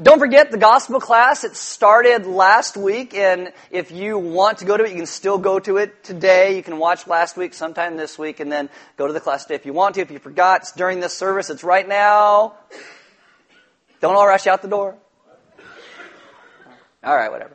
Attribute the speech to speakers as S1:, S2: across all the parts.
S1: don't forget the gospel class. It started last week, and if you want to go to it, you can still go to it today. You can watch last week, sometime this week, and then go to the class today if you want to. If you forgot, it's during this service. It's right now. Don't all rush out the door. All right, whatever.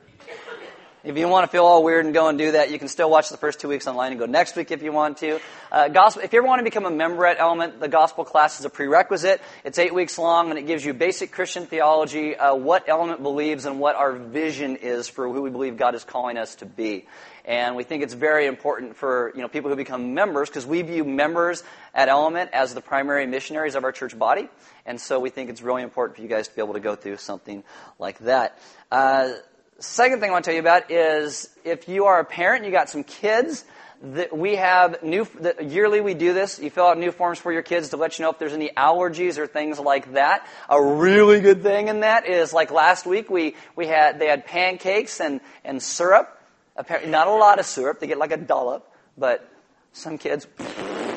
S1: If you want to feel all weird and go and do that, you can still watch the first two weeks online and go next week if you want to. Uh, gospel, if you ever want to become a member at Element, the gospel class is a prerequisite. It's eight weeks long and it gives you basic Christian theology, uh, what Element believes, and what our vision is for who we believe God is calling us to be. And we think it's very important for you know people who become members because we view members at Element as the primary missionaries of our church body, and so we think it's really important for you guys to be able to go through something like that. Uh, Second thing I want to tell you about is if you are a parent, you got some kids, that we have new yearly we do this. You fill out new forms for your kids to let you know if there's any allergies or things like that. A really good thing in that is like last week we we had they had pancakes and and syrup. Apparently not a lot of syrup. They get like a dollop but some kids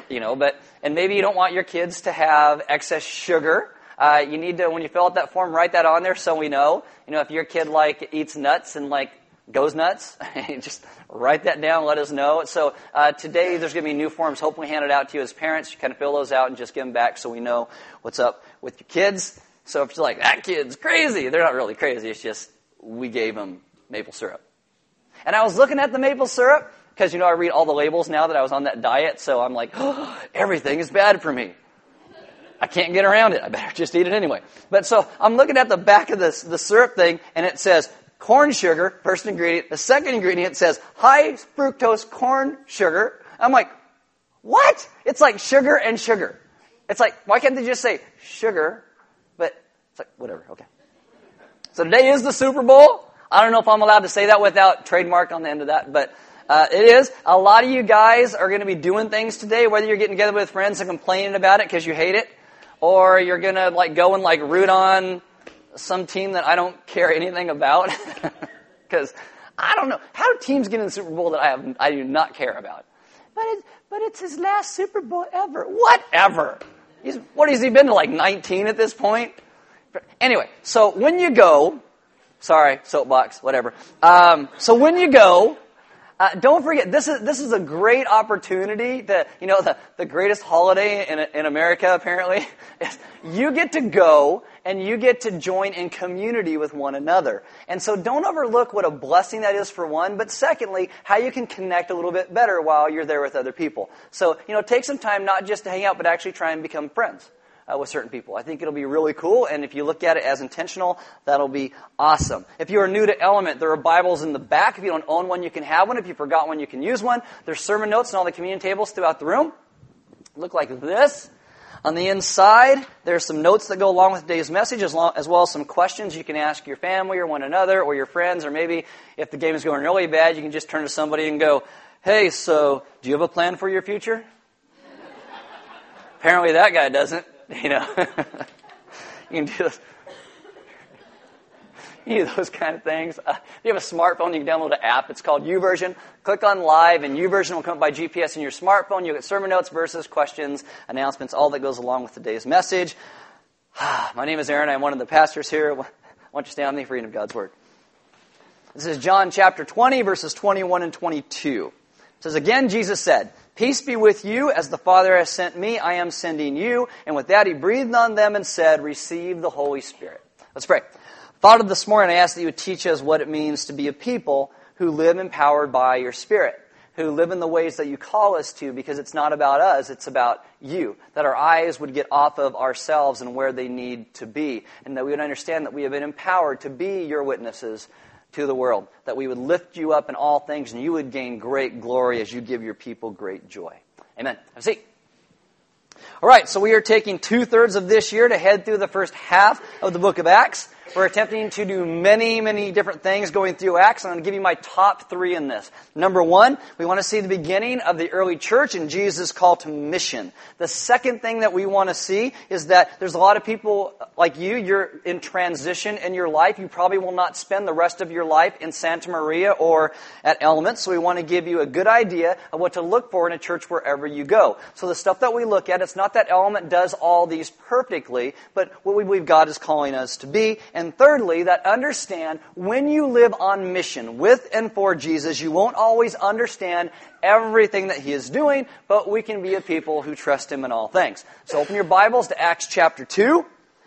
S1: you know but and maybe you don't want your kids to have excess sugar uh, you need to, when you fill out that form, write that on there so we know. You know, if your kid like eats nuts and like goes nuts, just write that down. Let us know. So uh, today there's going to be new forms, hopefully handed out to you as parents. You kind of fill those out and just give them back so we know what's up with your kids. So if you're like that kid's crazy, they're not really crazy. It's just we gave them maple syrup. And I was looking at the maple syrup because you know I read all the labels now that I was on that diet. So I'm like, oh, everything is bad for me. I can't get around it. I better just eat it anyway. But so I'm looking at the back of this, the syrup thing and it says corn sugar, first ingredient. The second ingredient says high fructose corn sugar. I'm like, what? It's like sugar and sugar. It's like, why can't they just say sugar? But it's like, whatever, okay. So today is the Super Bowl. I don't know if I'm allowed to say that without trademark on the end of that, but uh, it is. A lot of you guys are going to be doing things today, whether you're getting together with friends and complaining about it because you hate it, or you're gonna like go and like root on some team that I don't care anything about because I don't know how do teams get in the Super Bowl that I have I do not care about. But it's but it's his last Super Bowl ever. Whatever. He's what has he been to like 19 at this point? Anyway, so when you go, sorry, soapbox, whatever. Um, so when you go, uh, don't forget, this is, this is a great opportunity that, you know, the, the greatest holiday in, in America, apparently, is you get to go and you get to join in community with one another. And so don't overlook what a blessing that is for one, but secondly, how you can connect a little bit better while you're there with other people. So, you know, take some time not just to hang out, but actually try and become friends uh, with certain people. I think it'll be really cool, and if you look at it as intentional, that'll be awesome. If you are new to Element, there are Bibles in the back. If you don't own one, you can have one. If you forgot one, you can use one. There's sermon notes on all the communion tables throughout the room. Look like this. On the inside, there's some notes that go along with today's message, as, long, as, well as some questions you can ask your family or one another or your friends, or maybe if the game is going really bad, you can just turn to somebody and go, Hey, so do you have a plan for your future? Apparently that guy doesn't. You know, you can do those, those kind of things. Uh, if you have a smartphone, you can download an app. It's called YouVersion. Click on Live, and YouVersion will come up by GPS in your smartphone. You'll get sermon notes, verses, questions, announcements, all that goes along with today's message. My name is Aaron. I'm one of the pastors here. I want you stand with me for reading of God's Word. This is John chapter 20, verses 21 and 22. It says, Again, Jesus said, Peace be with you. As the Father has sent me, I am sending you. And with that, he breathed on them and said, Receive the Holy Spirit. Let's pray. Father, this morning I ask that you would teach us what it means to be a people who live empowered by your Spirit, who live in the ways that you call us to, because it's not about us, it's about you. That our eyes would get off of ourselves and where they need to be, and that we would understand that we have been empowered to be your witnesses to the world, that we would lift you up in all things and you would gain great glory as you give your people great joy. Amen. Have a seat. All right, so we are taking two thirds of this year to head through the first half of the book of Acts. We're attempting to do many, many different things going through Acts. I'm going to give you my top three in this. Number one, we want to see the beginning of the early church and Jesus' call to mission. The second thing that we want to see is that there's a lot of people like you, you're in transition in your life. You probably will not spend the rest of your life in Santa Maria or at Element, so we want to give you a good idea of what to look for in a church wherever you go. So the stuff that we look at, it's not that Element does all these perfectly, but what we believe God is calling us to be And thirdly, that understand when you live on mission with and for Jesus, you won't always understand everything that he is doing, but we can be a people who trust him in all things. So open your Bibles to Acts chapter 2.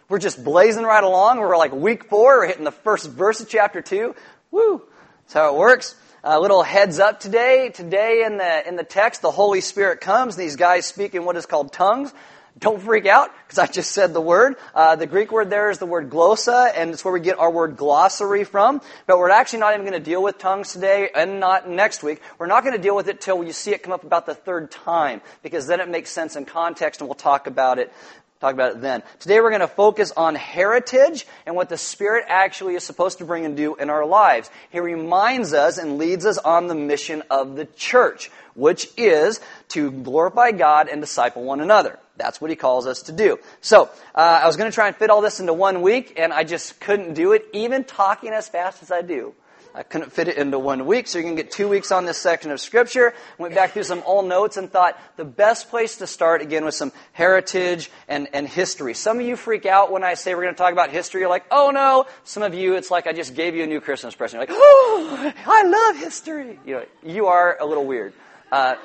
S1: We're just blazing right along. We're like week four. We're hitting the first verse of chapter 2. Woo! That's how it works. A little heads up today. Today in the, in the text, the Holy Spirit comes. These guys speak in what is called tongues. Don't freak out, because I just said the word. Uh, the Greek word there is the word glossa, and it's where we get our word glossary from. But we're actually not even going to deal with tongues today, and not next week. We're not going to deal with it till you see it come up about the third time, because then it makes sense in context, and we'll talk about it talk about it then. Today we're going to focus on heritage and what the Spirit actually is supposed to bring and do in our lives. He reminds us and leads us on the mission of the church, which is to glorify God and disciple one another. That's what he calls us to do. So, uh, I was going to try and fit all this into one week, and I just couldn't do it, even talking as fast as I do. I couldn't fit it into one week, so you're going to get two weeks on this section of Scripture. Went back through some old notes and thought the best place to start, again, was some heritage and, and history. Some of you freak out when I say we're going to talk about history. You're like, oh no. Some of you, it's like I just gave you a new Christmas present. You're like, oh, I love history. You know, you are a little weird. Uh,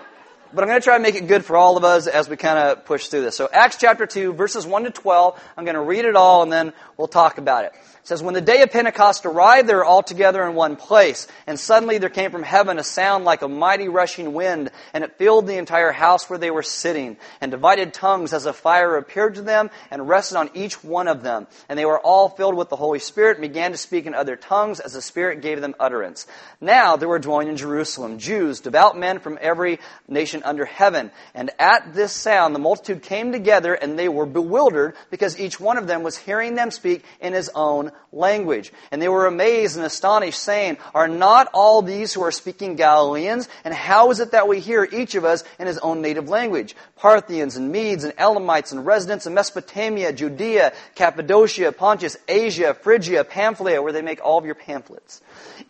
S1: but I'm going to try to make it good for all of us as we kind of push through this. So Acts chapter 2, verses 1 to 12, I'm going to read it all and then we'll talk about it says, When the day of Pentecost arrived, they were all together in one place. And suddenly there came from heaven a sound like a mighty rushing wind, and it filled the entire house where they were sitting. And divided tongues as a fire appeared to them and rested on each one of them. And they were all filled with the Holy Spirit and began to speak in other tongues as the Spirit gave them utterance. Now there were dwelling in Jerusalem Jews, devout men from every nation under heaven. And at this sound the multitude came together and they were bewildered because each one of them was hearing them speak in his own language. And they were amazed and astonished, saying, Are not all these who are speaking Galileans? And how is it that we hear each of us in his own native language? Parthians and Medes and Elamites and residents of Mesopotamia, Judea, Cappadocia, Pontus, Asia, Phrygia, Pamphylia, where they make all of your pamphlets.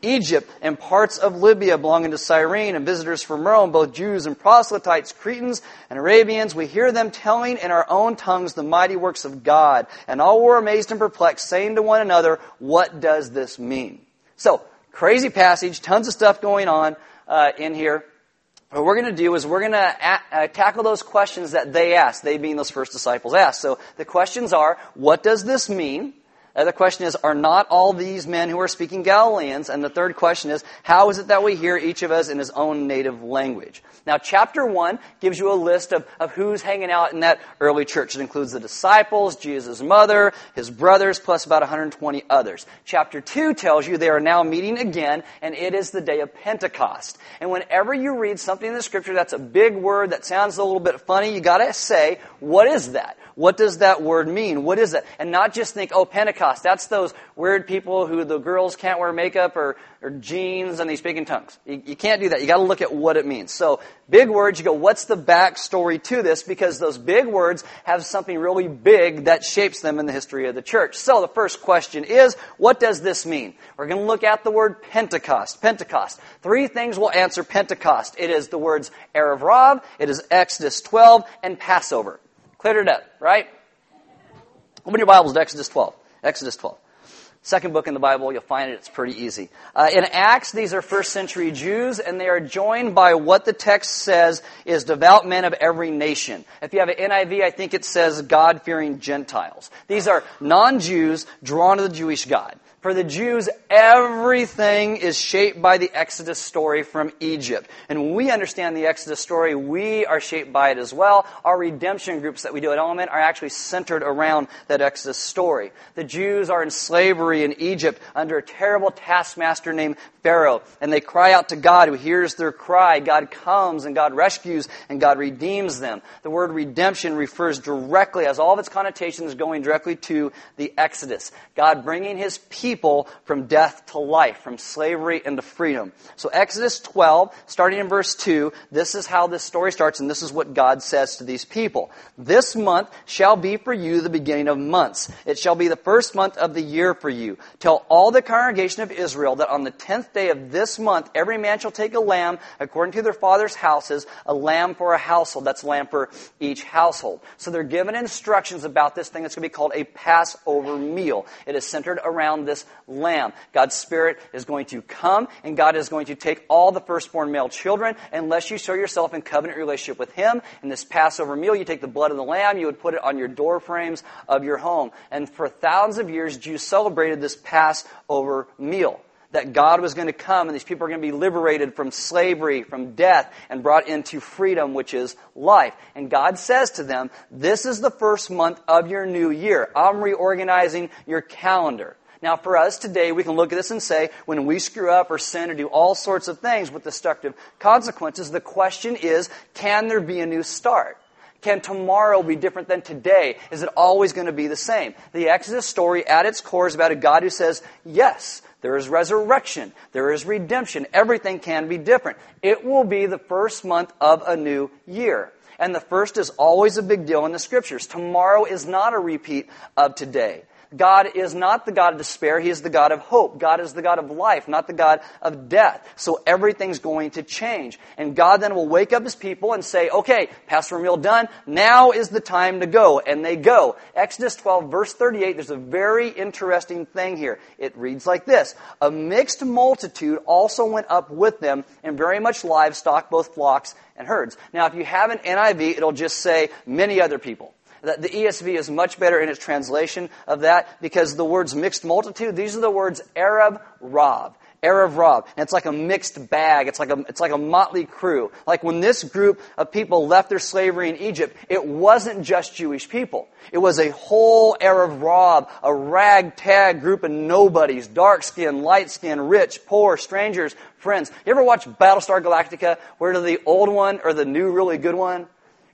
S1: Egypt and parts of Libya belonging to Cyrene and visitors from Rome, both Jews and proselytes, Cretans and Arabians, we hear them telling in our own tongues the mighty works of God. And all were amazed and perplexed, saying to one another, what does this mean? So, crazy passage, tons of stuff going on uh, in here. What we're going to do is we're going to uh, tackle those questions that they asked, they being those first disciples asked. So the questions are, what does this mean? Uh, the question is, are not all these men who are speaking Galileans? And the third question is, how is it that we hear each of us in his own native language? Now, chapter 1 gives you a list of, of who's hanging out in that early church. It includes the disciples, Jesus' mother, his brothers, plus about 120 others. Chapter 2 tells you they are now meeting again, and it is the day of Pentecost. And whenever you read something in the scripture that's a big word that sounds a little bit funny, you gotta say, what is that? What does that word mean? What is it? And not just think, oh, Pentecost. That's those weird people who the girls can't wear makeup or, or jeans and they speak in tongues. You, you can't do that. You gotta look at what it means. So, big words, you go, what's the backstory to this? Because those big words have something really big that shapes them in the history of the church. So, the first question is, what does this mean? We're gonna look at the word Pentecost. Pentecost. Three things will answer Pentecost. It is the words Erev Rav, it is Exodus 12, and Passover. Cleared it up, right? Open your Bibles to Exodus 12. Exodus 12. Second book in the Bible, you'll find it. It's pretty easy. Uh, in Acts, these are first century Jews, and they are joined by what the text says is devout men of every nation. If you have an NIV, I think it says God fearing Gentiles. These are non Jews drawn to the Jewish God. For the Jews, everything is shaped by the Exodus story from Egypt. And when we understand the Exodus story, we are shaped by it as well. Our redemption groups that we do at Element are actually centered around that Exodus story. The Jews are in slavery in Egypt under a terrible taskmaster named Pharaoh. And they cry out to God who hears their cry. God comes and God rescues and God redeems them. The word redemption refers directly, as all of its connotations going directly to the Exodus. God bringing his people people from death to life, from slavery into freedom. So Exodus 12, starting in verse 2, this is how this story starts, and this is what God says to these people. This month shall be for you the beginning of months. It shall be the first month of the year for you. Tell all the congregation of Israel that on the tenth day of this month, every man shall take a lamb according to their father's houses, a lamb for a household. That's lamb for each household. So they're given instructions about this thing that's going to be called a Passover meal. It is centered around this lamb. God's Spirit is going to come, and God is going to take all the firstborn male children, unless you show yourself in covenant relationship with Him. In this Passover meal, you take the blood of the lamb, you would put it on your door frames of your home. And for thousands of years, Jews celebrated this Passover meal that God was going to come and these people are going to be liberated from slavery, from death, and brought into freedom, which is life. And God says to them, This is the first month of your new year. I'm reorganizing your calendar. Now, for us today, we can look at this and say, when we screw up or sin or do all sorts of things with destructive consequences, the question is, can there be a new start? Can tomorrow be different than today? Is it always going to be the same? The Exodus story at its core is about a God who says, yes, there is resurrection. There is redemption. Everything can be different. It will be the first month of a new year. And the first is always a big deal in the scriptures. Tomorrow is not a repeat of today. God is not the God of despair. He is the God of hope. God is the God of life, not the God of death. So everything's going to change. And God then will wake up his people and say, okay, Passover meal done. Now is the time to go. And they go. Exodus 12 verse 38, there's a very interesting thing here. It reads like this. A mixed multitude also went up with them and very much livestock, both flocks and herds. Now, if you have an NIV, it'll just say many other people. The ESV is much better in its translation of that because the words mixed multitude, these are the words Erev Rav. Erev Rav. And it's like a mixed bag. It's like a, it's like a motley crew. Like when this group of people left their slavery in Egypt, it wasn't just Jewish people. It was a whole Erev Rav, a ragtag group of nobodies, dark skin, light skin, rich, poor, strangers, friends. You ever watch Battlestar Galactica where the old one or the new really good one?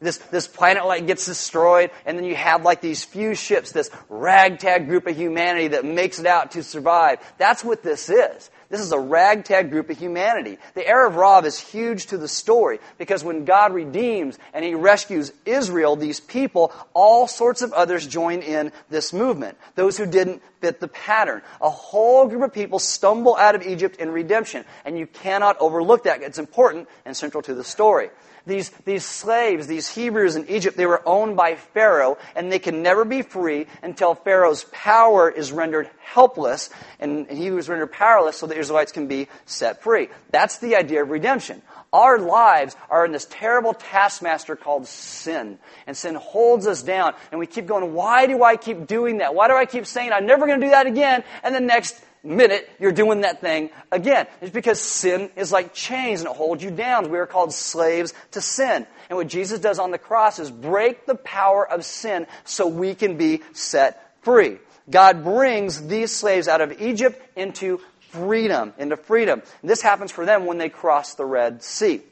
S1: This, this planet like gets destroyed, and then you have like these few ships, this ragtag group of humanity that makes it out to survive. That's what this is. This is a ragtag group of humanity. The Erev Rav is huge to the story because when God redeems and He rescues Israel, these people, all sorts of others join in this movement. Those who didn't fit the pattern. A whole group of people stumble out of Egypt in redemption, and you cannot overlook that. It's important and central to the story. These, these slaves, these Hebrews in Egypt, they were owned by Pharaoh, and they can never be free until Pharaoh's power is rendered helpless, and he was rendered powerless so the Israelites can be set free. That's the idea of redemption. Our lives are in this terrible taskmaster called sin. And sin holds us down. And we keep going, why do I keep doing that? Why do I keep saying I'm never going to do that again? And the next minute you're doing that thing again. It's because sin is like chains and it holds you down. We are called slaves to sin. And what Jesus does on the cross is break the power of sin so we can be set free. God brings these slaves out of Egypt into freedom, into freedom. And this happens for them when they cross the Red Sea.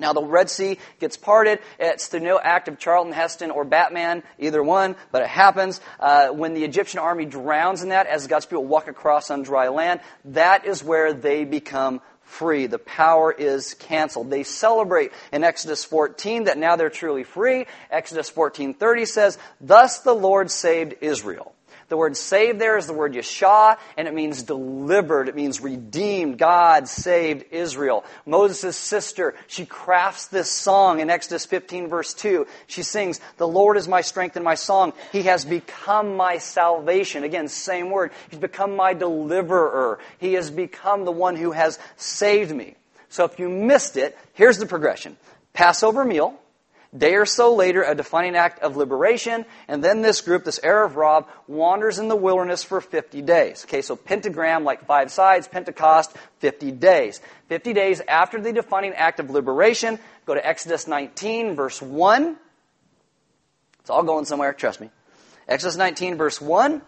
S1: Now, the Red Sea gets parted. It's through no act of Charlton Heston or Batman, either one, but it happens. Uh, when the Egyptian army drowns in that, as God's people walk across on dry land, that is where they become free. The power is canceled. They celebrate in Exodus 14 that now they're truly free. Exodus 14:30 says, "Thus the Lord saved Israel." The word saved there is the word Yeshua, and it means delivered. It means redeemed. God saved Israel. Moses' sister, she crafts this song in Exodus 15 verse 2. She sings, The Lord is my strength and my song. He has become my salvation. Again, same word. He's become my deliverer. He has become the one who has saved me. So if you missed it, here's the progression. Passover meal, Day or so later, a defining act of liberation, and then this group, this Erev Rav, wanders in the wilderness for 50 days. Okay, so pentagram, like five sides, Pentecost, 50 days. 50 days after the defining act of liberation, go to Exodus 19, verse 1. It's all going somewhere, trust me. Exodus 19, verse 1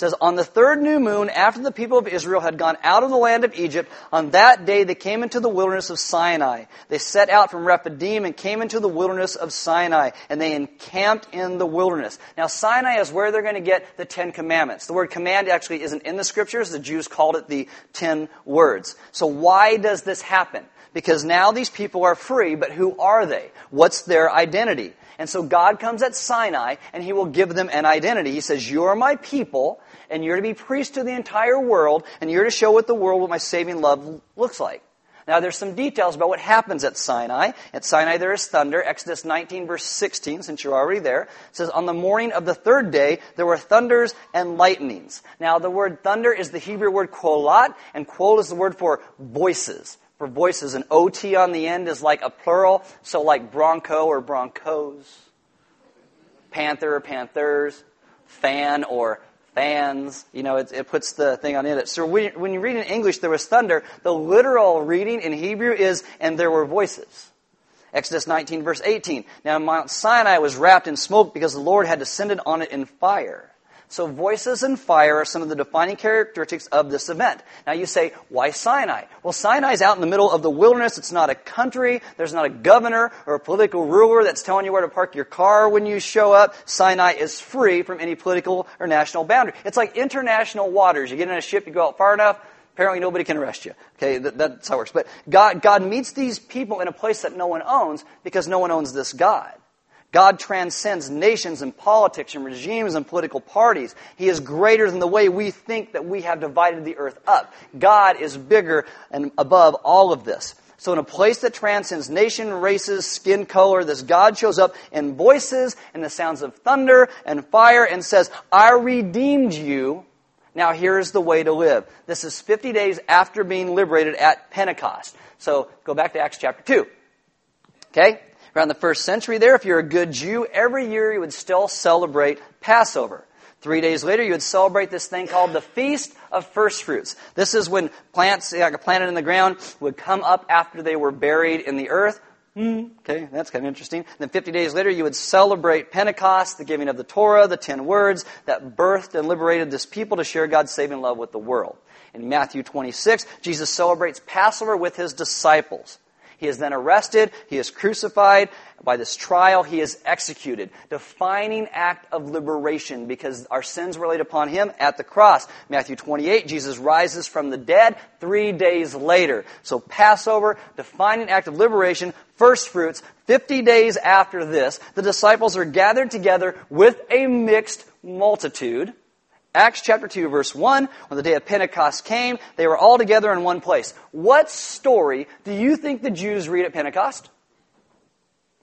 S1: says, On the third new moon, after the people of Israel had gone out of the land of Egypt, on that day they came into the wilderness of Sinai. They set out from Rephidim and came into the wilderness of Sinai, and they encamped in the wilderness. Now, Sinai is where they're going to get the Ten Commandments. The word command actually isn't in the scriptures. The Jews called it the Ten Words. So why does this happen? Because now these people are free, but who are they? What's their identity? And so God comes at Sinai and he will give them an identity. He says, You're my people, and you're to be priests to the entire world, and you're to show what the world what my saving love looks like. Now, there's some details about what happens at Sinai. At Sinai, there is thunder. Exodus 19, verse 16, since you're already there, says, On the morning of the third day, there were thunders and lightnings. Now, the word thunder is the Hebrew word kolot, and kol is the word for voices. For voices, an OT on the end is like a plural, so like bronco or broncos, panther or panthers, fan or fans. You know, it, it puts the thing on it. So when, when you read in English, there was thunder. The literal reading in Hebrew is, and there were voices. Exodus 19, verse 18. Now Mount Sinai was wrapped in smoke because the Lord had descended on it in fire. So voices and fire are some of the defining characteristics of this event. Now you say, why Sinai? Well, Sinai is out in the middle of the wilderness. It's not a country. There's not a governor or a political ruler that's telling you where to park your car when you show up. Sinai is free from any political or national boundary. It's like international waters. You get in a ship, you go out far enough, apparently nobody can arrest you. Okay, that, that's how it works. But God, God meets these people in a place that no one owns because no one owns this God. God transcends nations and politics and regimes and political parties. He is greater than the way we think that we have divided the earth up. God is bigger and above all of this. So in a place that transcends nation, races, skin color, this God shows up in voices and the sounds of thunder and fire and says, I redeemed you. Now here's the way to live. This is 50 days after being liberated at Pentecost. So go back to Acts chapter 2. Okay? Around the first century there, if you're a good Jew, every year you would still celebrate Passover. Three days later, you would celebrate this thing called the Feast of First Fruits. This is when plants, like a planted in the ground, would come up after they were buried in the earth. Hmm, okay, that's kind of interesting. And then 50 days later, you would celebrate Pentecost, the giving of the Torah, the ten words that birthed and liberated this people to share God's saving love with the world. In Matthew 26, Jesus celebrates Passover with his disciples. He is then arrested. He is crucified. By this trial, he is executed. Defining act of liberation because our sins were laid upon him at the cross. Matthew 28, Jesus rises from the dead three days later. So Passover, defining act of liberation, first fruits. 50 days after this, the disciples are gathered together with a mixed multitude. Acts chapter 2 verse 1, when the day of Pentecost came, they were all together in one place. What story do you think the Jews read at Pentecost?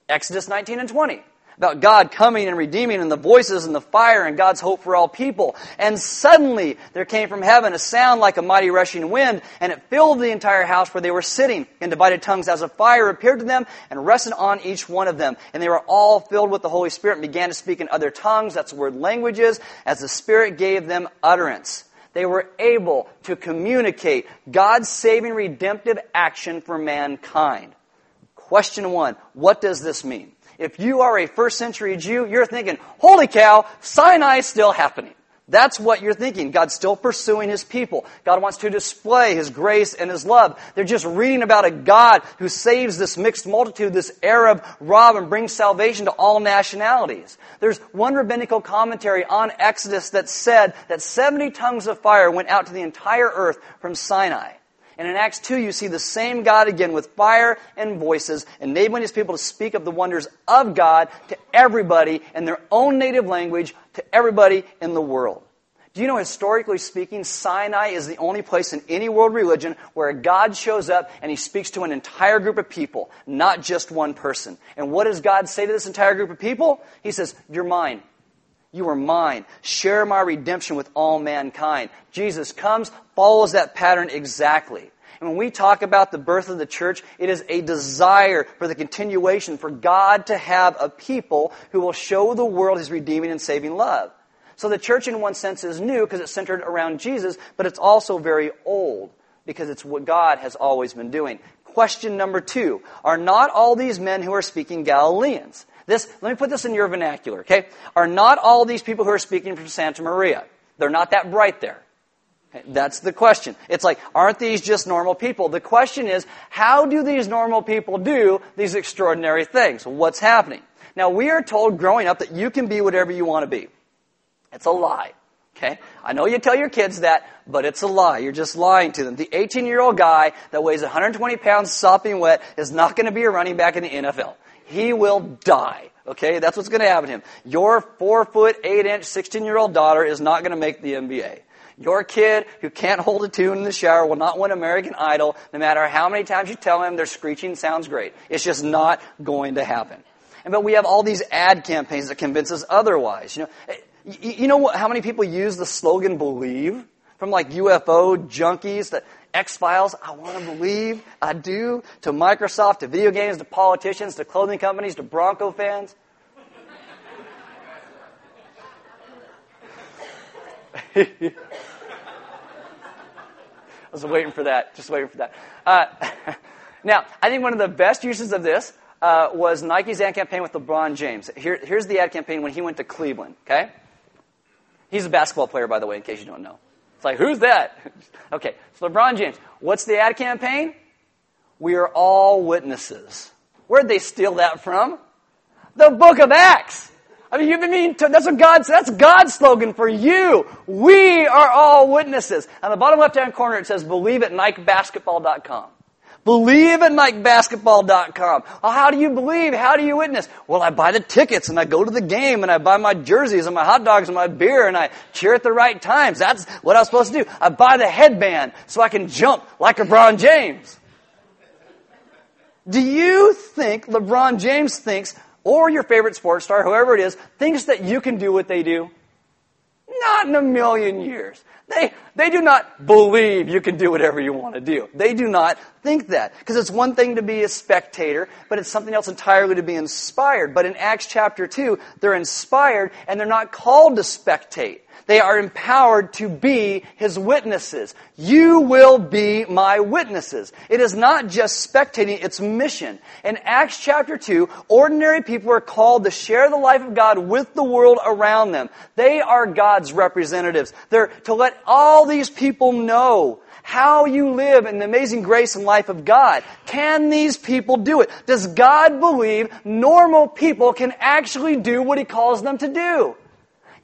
S1: Exodus 19 and 20 about God coming and redeeming and the voices and the fire and God's hope for all people. And suddenly there came from heaven a sound like a mighty rushing wind, and it filled the entire house where they were sitting. And divided tongues as a fire appeared to them and rested on each one of them. And they were all filled with the Holy Spirit and began to speak in other tongues, that's the word languages, as the Spirit gave them utterance they were able to communicate God's saving redemptive action for mankind. Question one What does this mean? If you are a first century Jew, you're thinking, holy cow, Sinai is still happening. That's what you're thinking. God's still pursuing His people. God wants to display His grace and His love. They're just reading about a God who saves this mixed multitude, this Erev Rav, and brings salvation to all nationalities. There's one rabbinical commentary on Exodus that said that 70 tongues of fire went out to the entire earth from Sinai. And in Acts 2, you see the same God again with fire and voices, enabling his people to speak of the wonders of God to everybody in their own native language, to everybody in the world. Do you know, historically speaking, Sinai is the only place in any world religion where God shows up and he speaks to an entire group of people, not just one person. And what does God say to this entire group of people? He says, You're mine. You are mine. Share my redemption with all mankind. Jesus comes, follows that pattern exactly. And when we talk about the birth of the church, it is a desire for the continuation, for God to have a people who will show the world his redeeming and saving love. So the church, in one sense, is new because it's centered around Jesus, but it's also very old because it's what God has always been doing. Question number two Are not all these men who are speaking Galileans? This, let me put this in your vernacular, okay? Are not all these people who are speaking from Santa Maria? They're not that bright there. Okay? That's the question. It's like, aren't these just normal people? The question is, how do these normal people do these extraordinary things? What's happening? Now, we are told growing up that you can be whatever you want to be. It's a lie. Okay? I know you tell your kids that, but it's a lie. You're just lying to them. The 18 year old guy that weighs 120 pounds sopping wet is not going to be a running back in the NFL he will die. Okay, that's what's going to happen to him. Your four foot, eight inch, 16 year old daughter is not going to make the NBA. Your kid who can't hold a tune in the shower will not win American Idol no matter how many times you tell him their screeching sounds great. It's just not going to happen. And but we have all these ad campaigns that convince us otherwise. You know, eh, you know how many people use the slogan "Believe" from like UFO junkies to X Files? I want to believe, I do. To Microsoft, to video games, to politicians, to clothing companies, to Bronco fans. I was waiting for that. Just waiting for that. Uh, now, I think one of the best uses of this uh, was Nike's ad campaign with LeBron James. Here, here's the ad campaign when he went to Cleveland. Okay, he's a basketball player, by the way, in case you don't know. It's like, who's that? okay, so LeBron James. What's the ad campaign? We are all witnesses. Where'd they steal that from? The Book of Acts. I mean, you mean that's what God's that's God's slogan for you. We are all witnesses. On the bottom left-hand corner, it says, "Believe at NikeBasketball.com." Believe at NikeBasketball.com. Well, oh, how do you believe? How do you witness? Well, I buy the tickets and I go to the game and I buy my jerseys and my hot dogs and my beer and I cheer at the right times. That's what I was supposed to do. I buy the headband so I can jump like LeBron James. Do you think LeBron James thinks, or your favorite sports star, whoever it is, thinks that you can do what they do? Not in a million years. They, they do not believe you can do whatever you want to do. They do not think that. Because it's one thing to be a spectator, but it's something else entirely to be inspired. But in Acts chapter 2, they're inspired and they're not called to spectate. They are empowered to be His witnesses. You will be my witnesses. It is not just spectating, it's mission. In Acts chapter 2, ordinary people are called to share the life of God with the world around them. They are God's representatives. They're to let all these people know how you live in the amazing grace and life of God. Can these people do it? Does God believe normal people can actually do what He calls them to do?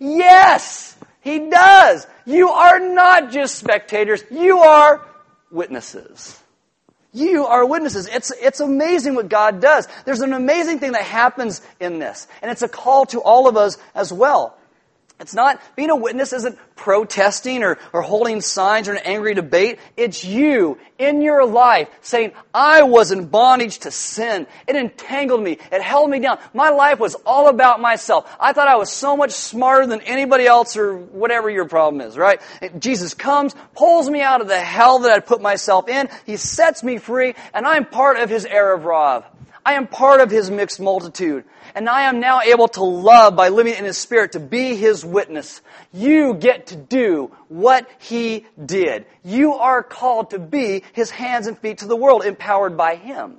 S1: Yes! He does. You are not just spectators. You are witnesses. You are witnesses. It's, it's amazing what God does. There's an amazing thing that happens in this. And it's a call to all of us as well. It's not, being a witness isn't protesting or, or holding signs or an angry debate. It's you in your life saying, I was in bondage to sin. It entangled me. It held me down. My life was all about myself. I thought I was so much smarter than anybody else or whatever your problem is, right? Jesus comes, pulls me out of the hell that I'd put myself in. He sets me free and I'm part of his Erev Rav. I am part of his mixed multitude. And I am now able to love by living in his spirit to be his witness. You get to do what he did. You are called to be his hands and feet to the world, empowered by him.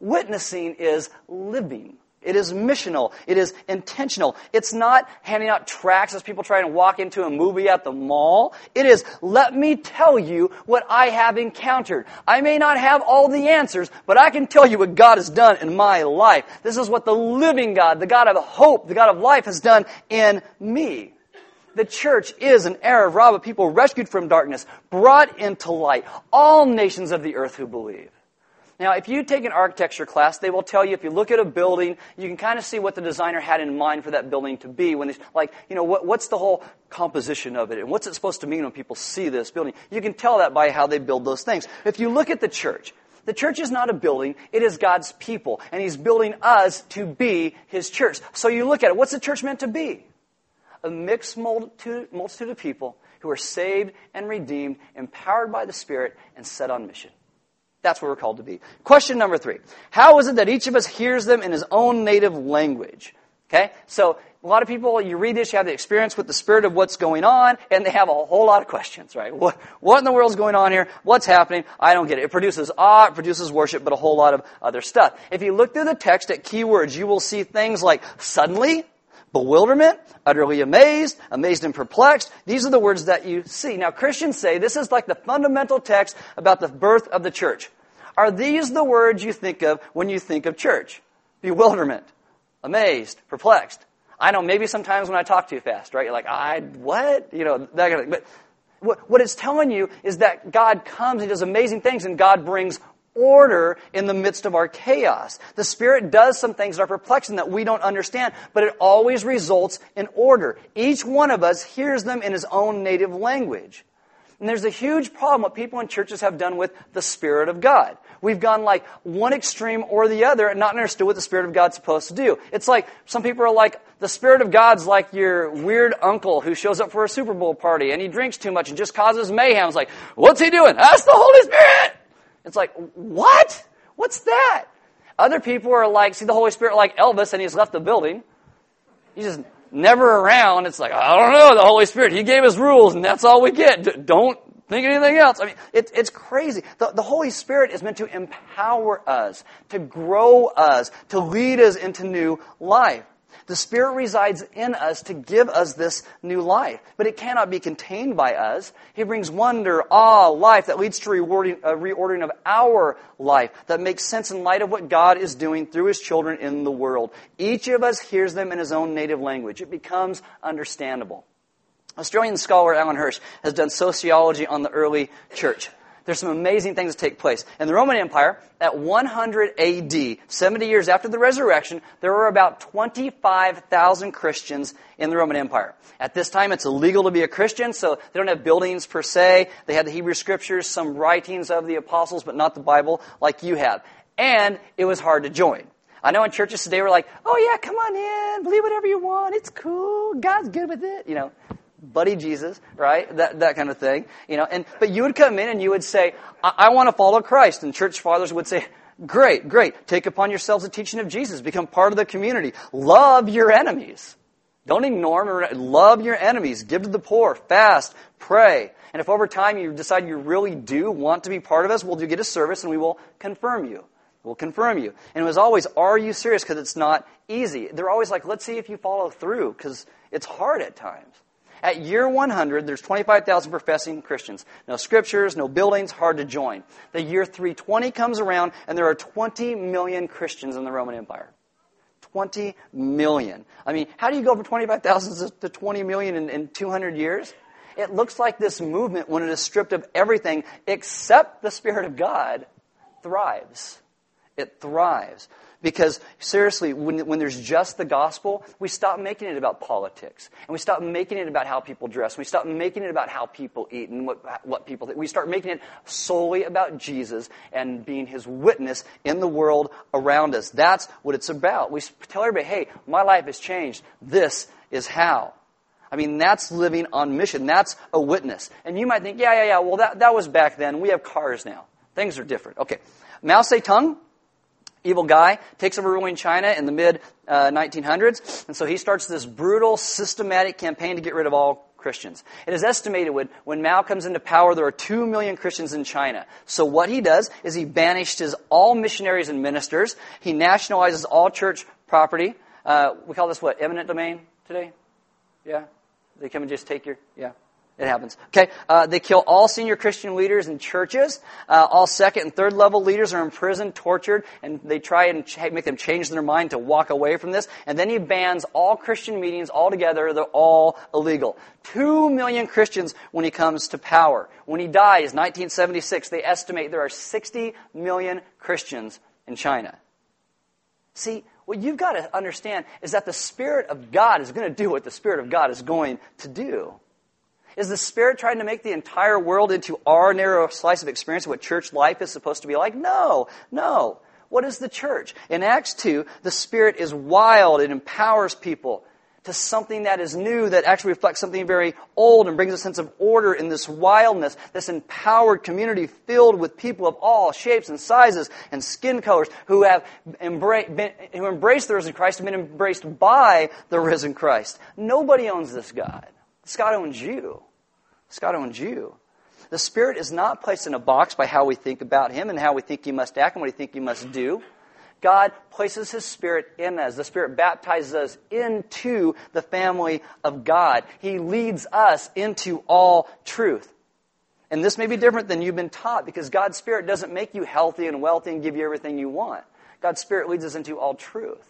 S1: Witnessing is living. It is missional. It is intentional. It's not handing out tracts as people try to walk into a movie at the mall. It is, let me tell you what I have encountered. I may not have all the answers, but I can tell you what God has done in my life. This is what the living God, the God of hope, the God of life has done in me. The church is an Rav of people rescued from darkness, brought into light. All nations of the earth who believe. Now, if you take an architecture class, they will tell you if you look at a building, you can kind of see what the designer had in mind for that building to be. When they, like, you know, what, what's the whole composition of it, and what's it supposed to mean when people see this building? You can tell that by how they build those things. If you look at the church, the church is not a building, it is God's people, and He's building us to be His church. So you look at it, what's the church meant to be? A mixed multitude, multitude of people who are saved and redeemed, empowered by the Spirit, and set on mission. That's what we're called to be. Question number three. How is it that each of us hears them in his own native language? Okay? So, a lot of people, you read this, you have the experience with the spirit of what's going on, and they have a whole lot of questions, right? What, what in the world is going on here? What's happening? I don't get it. It produces awe, it produces worship, but a whole lot of other stuff. If you look through the text at keywords, you will see things like suddenly, bewilderment, utterly amazed, amazed and perplexed. These are the words that you see. Now, Christians say this is like the fundamental text about the birth of the church. Are these the words you think of when you think of church? Bewilderment, amazed, perplexed. I know maybe sometimes when I talk too fast, right? You're like, I, what? You know, that kind of thing. But what, what it's telling you is that God comes and does amazing things and God brings order in the midst of our chaos. The Spirit does some things that are perplexing that we don't understand, but it always results in order. Each one of us hears them in his own native language. And there's a huge problem what people in churches have done with the Spirit of God. We've gone like one extreme or the other and not understood what the Spirit of God's supposed to do. It's like some people are like, the Spirit of God's like your weird uncle who shows up for a Super Bowl party and he drinks too much and just causes mayhem. It's like, what's he doing? That's the Holy Spirit! It's like, what? What's that? Other people are like, see the Holy Spirit like Elvis and he's left the building. He's just never around. It's like, I don't know, the Holy Spirit, He gave us rules and that's all we get. D- don't think anything else. I mean, it, it's crazy. The, the Holy Spirit is meant to empower us, to grow us, to lead us into new life. The Spirit resides in us to give us this new life, but it cannot be contained by us. He brings wonder, awe, life that leads to rewarding, a reordering of our life that makes sense in light of what God is doing through His children in the world. Each of us hears them in his own native language. It becomes understandable. Australian scholar Alan Hirsch has done sociology on the early church. There's some amazing things that take place. In the Roman Empire, at 100 AD, 70 years after the resurrection, there were about 25,000 Christians in the Roman Empire. At this time, it's illegal to be a Christian, so they don't have buildings per se. They had the Hebrew Scriptures, some writings of the apostles, but not the Bible like you have. And it was hard to join. I know in churches today we're like, oh yeah, come on in, believe whatever you want, it's cool, God's good with it, you know buddy Jesus, right? That, that kind of thing, you know. And, but you would come in and you would say, I, I want to follow Christ. And church fathers would say, great, great. Take upon yourselves the teaching of Jesus. Become part of the community. Love your enemies. Don't ignore them. Love your enemies. Give to the poor. Fast. Pray. And if over time you decide you really do want to be part of us, we'll do get a service and we will confirm you. We'll confirm you. And it was always, are you serious? Because it's not easy. They're always like, let's see if you follow through, because it's hard at times. At year 100, there's 25,000 professing Christians. No scriptures, no buildings, hard to join. The year 320 comes around, and there are 20 million Christians in the Roman Empire. 20 million. I mean, how do you go from 25,000 to 20 million in, in 200 years? It looks like this movement, when it is stripped of everything except the Spirit of God, thrives. It thrives. Because seriously, when, when there's just the gospel, we stop making it about politics. And we stop making it about how people dress. We stop making it about how people eat and what, what people think. We start making it solely about Jesus and being his witness in the world around us. That's what it's about. We tell everybody, hey, my life has changed. This is how. I mean, that's living on mission. That's a witness. And you might think, yeah, yeah, yeah, well, that, that was back then. We have cars now. Things are different. Okay. Mao Zedong, evil guy, takes over ruling China in the mid uh, 1900s, and so he starts this brutal, systematic campaign to get rid of all Christians. It is estimated when, when Mao comes into power, there are two million Christians in China. So what he does is he banishes all missionaries and ministers. He nationalizes all church property. Uh, we call this what? Eminent domain today? Yeah? They come and just take your, yeah. It happens. Okay, uh, they kill all senior Christian leaders in churches. Uh, all second and third level leaders are imprisoned, tortured, and they try and ch- make them change their mind to walk away from this. And then he bans all Christian meetings altogether. They're all illegal. Two million Christians when he comes to power. When he dies, 1976, they estimate there are 60 million Christians in China. See, what you've got to understand is that the Spirit of God is going to do what the Spirit of God is going to do. Is the Spirit trying to make the entire world into our narrow slice of experience of what church life is supposed to be like? No, no. What is the church? In Acts 2, the Spirit is wild. It empowers people to something that is new, that actually reflects something very old and brings a sense of order in this wildness, this empowered community filled with people of all shapes and sizes and skin colors who have embra- been, who embraced the risen Christ and been embraced by the risen Christ. Nobody owns this God. God owns you. Scott owns you. The Spirit is not placed in a box by how we think about Him and how we think He must act and what we think He must do. God places His Spirit in us. The Spirit baptizes us into the family of God. He leads us into all truth. And this may be different than you've been taught because God's Spirit doesn't make you healthy and wealthy and give you everything you want. God's Spirit leads us into all truth.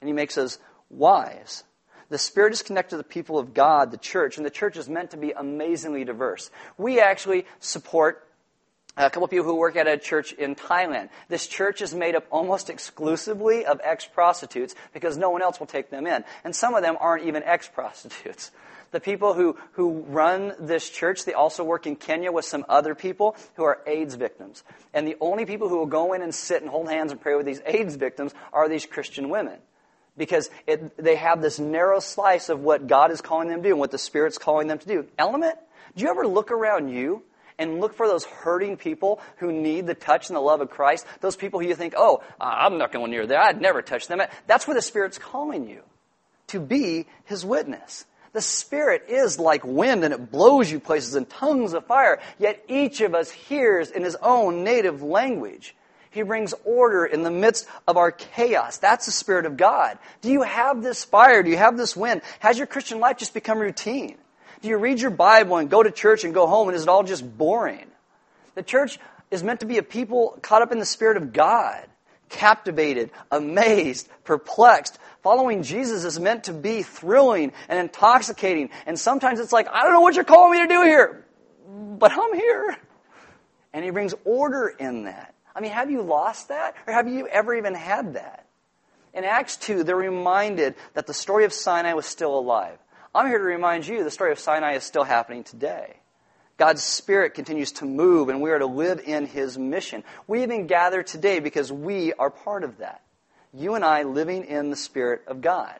S1: And He makes us wise. The Spirit is connected to the people of God, the church, and the church is meant to be amazingly diverse. We actually support uh, a couple of people who work at a church in Thailand. This church is made up almost exclusively of ex prostitutes because no one else will take them in. And some of them aren't even ex prostitutes. The people who, who run this church, they also work in Kenya with some other people who are AIDS victims. And the only people who will go in and sit and hold hands and pray with these AIDS victims are these Christian women. Because it, they have this narrow slice of what God is calling them to do and what the Spirit's calling them to do. Element, do you ever look around you and look for those hurting people who need the touch and the love of Christ? Those people who you think, oh, I'm not going near there. I'd never touch them. That's where the Spirit's calling you to be His witness. The Spirit is like wind and it blows you places in tongues of fire, yet each of us hears in his own native language. He brings order in the midst of our chaos. That's the Spirit of God. Do you have this fire? Do you have this wind? Has your Christian life just become routine? Do you read your Bible and go to church and go home and is it all just boring? The church is meant to be a people caught up in the Spirit of God, captivated, amazed, perplexed, Following Jesus is meant to be thrilling and intoxicating. And sometimes it's like, I don't know what you're calling me to do here, but I'm here. And he brings order in that. I mean, have you lost that? Or have you ever even had that? In Acts 2, they're reminded that the story of Sinai was still alive. I'm here to remind you the story of Sinai is still happening today. God's Spirit continues to move, and we are to live in His mission. We even gather today because we are part of that you and I living in the Spirit of God.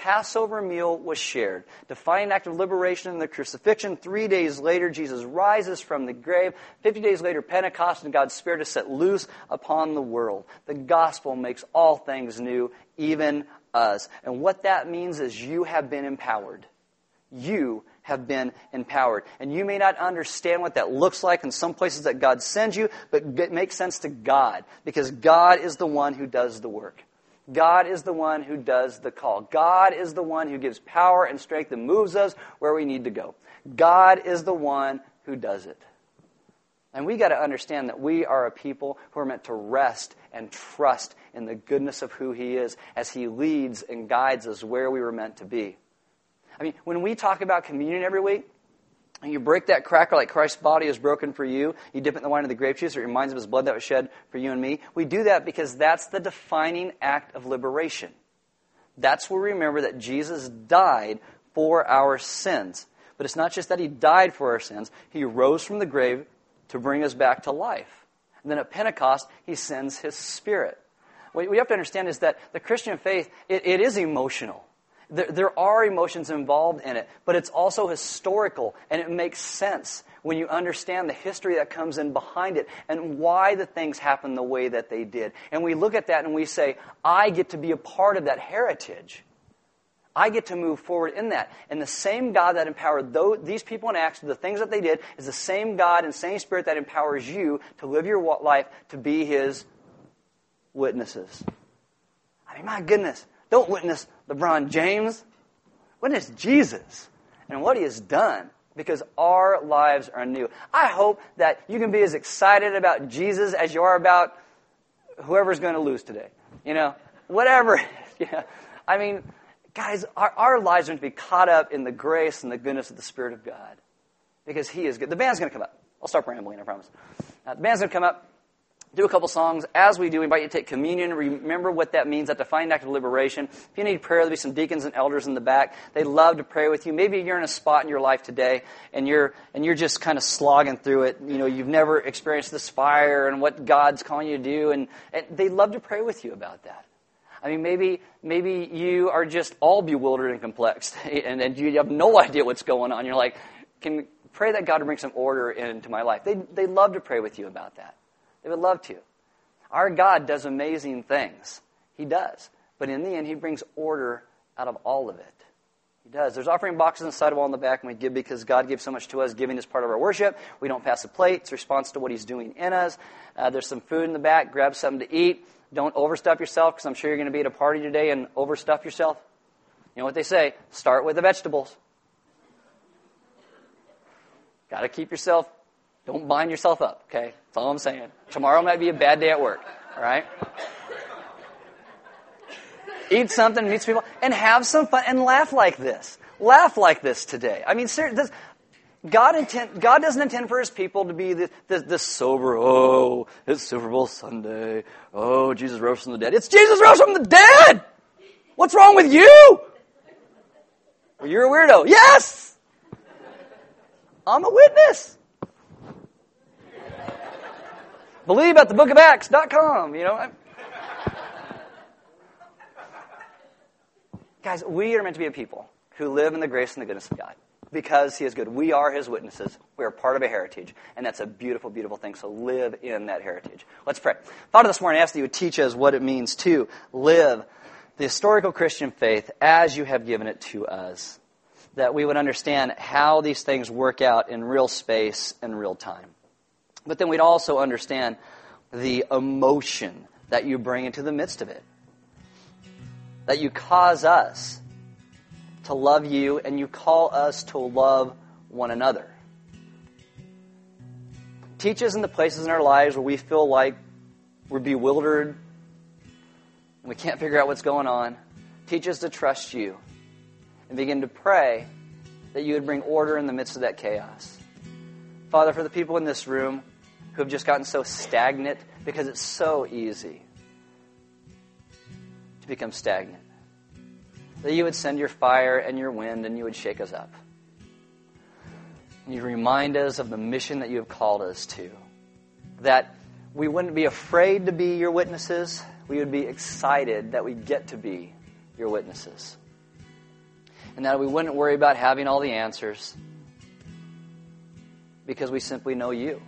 S1: Passover meal was shared. Defining act of liberation in the crucifixion. Three days later, Jesus rises from the grave. Fifty days later, Pentecost, and God's Spirit is set loose upon the world. The gospel makes all things new, even us. And what that means is you have been empowered. You have been empowered. And you may not understand what that looks like in some places that God sends you, but it makes sense to God because God is the one who does the work. God is the one who does the call. God is the one who gives power and strength and moves us where we need to go. God is the one who does it. And we got to understand that we are a people who are meant to rest and trust in the goodness of who He is as He leads and guides us where we were meant to be. I mean, when we talk about communion every week, and you break that cracker like Christ's body is broken for you, you dip it in the wine of the grape juice, it reminds of his blood that was shed for you and me. We do that because that's the defining act of liberation. That's where we remember that Jesus died for our sins. But it's not just that he died for our sins, he rose from the grave to bring us back to life. And then at Pentecost, he sends his spirit. What we have to understand is that the Christian faith, it, it is emotional. There, there are emotions involved in it, but it's also historical, and it makes sense when you understand the history that comes in behind it and why the things happen the way that they did. And we look at that and we say, I get to be a part of that heritage. I get to move forward in that. And the same God that empowered those, these people in Acts, the things that they did, is the same God and same Spirit that empowers you to live your life to be His witnesses. I mean, my goodness, don't witness LeBron James. Witness Jesus and what he has done because our lives are new. I hope that you can be as excited about Jesus as you are about whoever's going to lose today. You know, whatever. yeah. I mean, guys, our, our lives are going to be caught up in the grace and the goodness of the Spirit of God because He is good. The band's going to come up. I'll stop rambling, I promise. Uh, the band's going to come up do a couple songs. As we do, we invite you to take communion. Remember what that means, that defining act of liberation. If you need prayer, there'll be some deacons and elders in the back. They'd love to pray with you. Maybe you're in a spot in your life today and you're, and you're just kind of slogging through it. You know, you've never experienced this fire and what God's calling you to do. And, and they'd love to pray with you about that. I mean, maybe, maybe you are just all bewildered and complex and, and you have no idea what's going on. You're like, can pray that God to bring some order into my life. They, they'd love to pray with you about that. They would love to. Our God does amazing things. He does. But in the end, He brings order out of all of it. He does. There's offering boxes on the side wall in the back, and we give because God gives so much to us. Giving is part of our worship. We don't pass the plate. It's a response to what He's doing in us. Uh, there's some food in the back. Grab something to eat. Don't overstuff yourself because I'm sure you're going to be at a party today and overstuff yourself. You know what they say? Start with the vegetables. Got to keep yourself don't bind yourself up, okay? That's all I'm saying. Tomorrow might be a bad day at work, all right? Eat something, meet some people, and have some fun and laugh like this. Laugh like this today. I mean, seriously, God, intend, God doesn't intend for his people to be the, the, the, sober, oh, it's Super Bowl Sunday. Oh, Jesus rose from the dead. It's Jesus rose from the dead! What's wrong with you? Well, you're a weirdo. Yes! I'm a witness. Believe at the book of Acts.com, you know. Guys, we are meant to be a people who live in the grace and the goodness of God because He is good. We are His witnesses. We are part of a heritage, and that's a beautiful, beautiful thing. So live in that heritage. Let's pray. Father, this morning I ask that you would teach us what it means to live the historical Christian faith as you have given it to us. That we would understand how these things work out in real space and real time. But then we'd also understand the emotion that you bring into the midst of it that you cause us to love you and you call us to love one another. Teach us in the places in our lives where we feel like we're bewildered and we can't figure out what's going on. Teach us to trust you and begin to pray that you would bring order in the midst of that chaos. Father, for the people in this room who have just gotten so stagnant because it's so easy to become stagnant. That you would send your fire and your wind and you would shake us up. You remind us of the mission that you have called us to. That we wouldn't be afraid to be your witnesses, we would be excited that we get to be your witnesses. And that we wouldn't worry about having all the answers because we simply know you.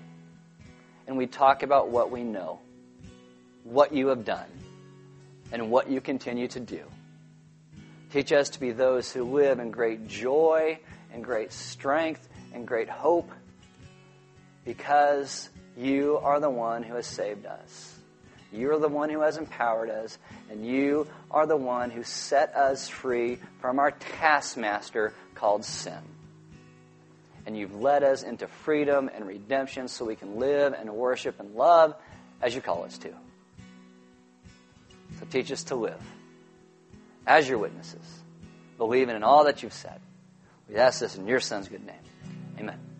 S1: And we talk about what we know, what you have done and what you continue to do. Teach us to be those who live in great joy and great strength and great hope because you are the one who has saved us. You are the one who has empowered us, and you are the one who set us free from our taskmaster called sin. And you've led us into freedom and redemption so we can live and worship and love as you call us to. So teach us to live as your witnesses, believing in all that you've said. We ask this in your Son's good name. Amen.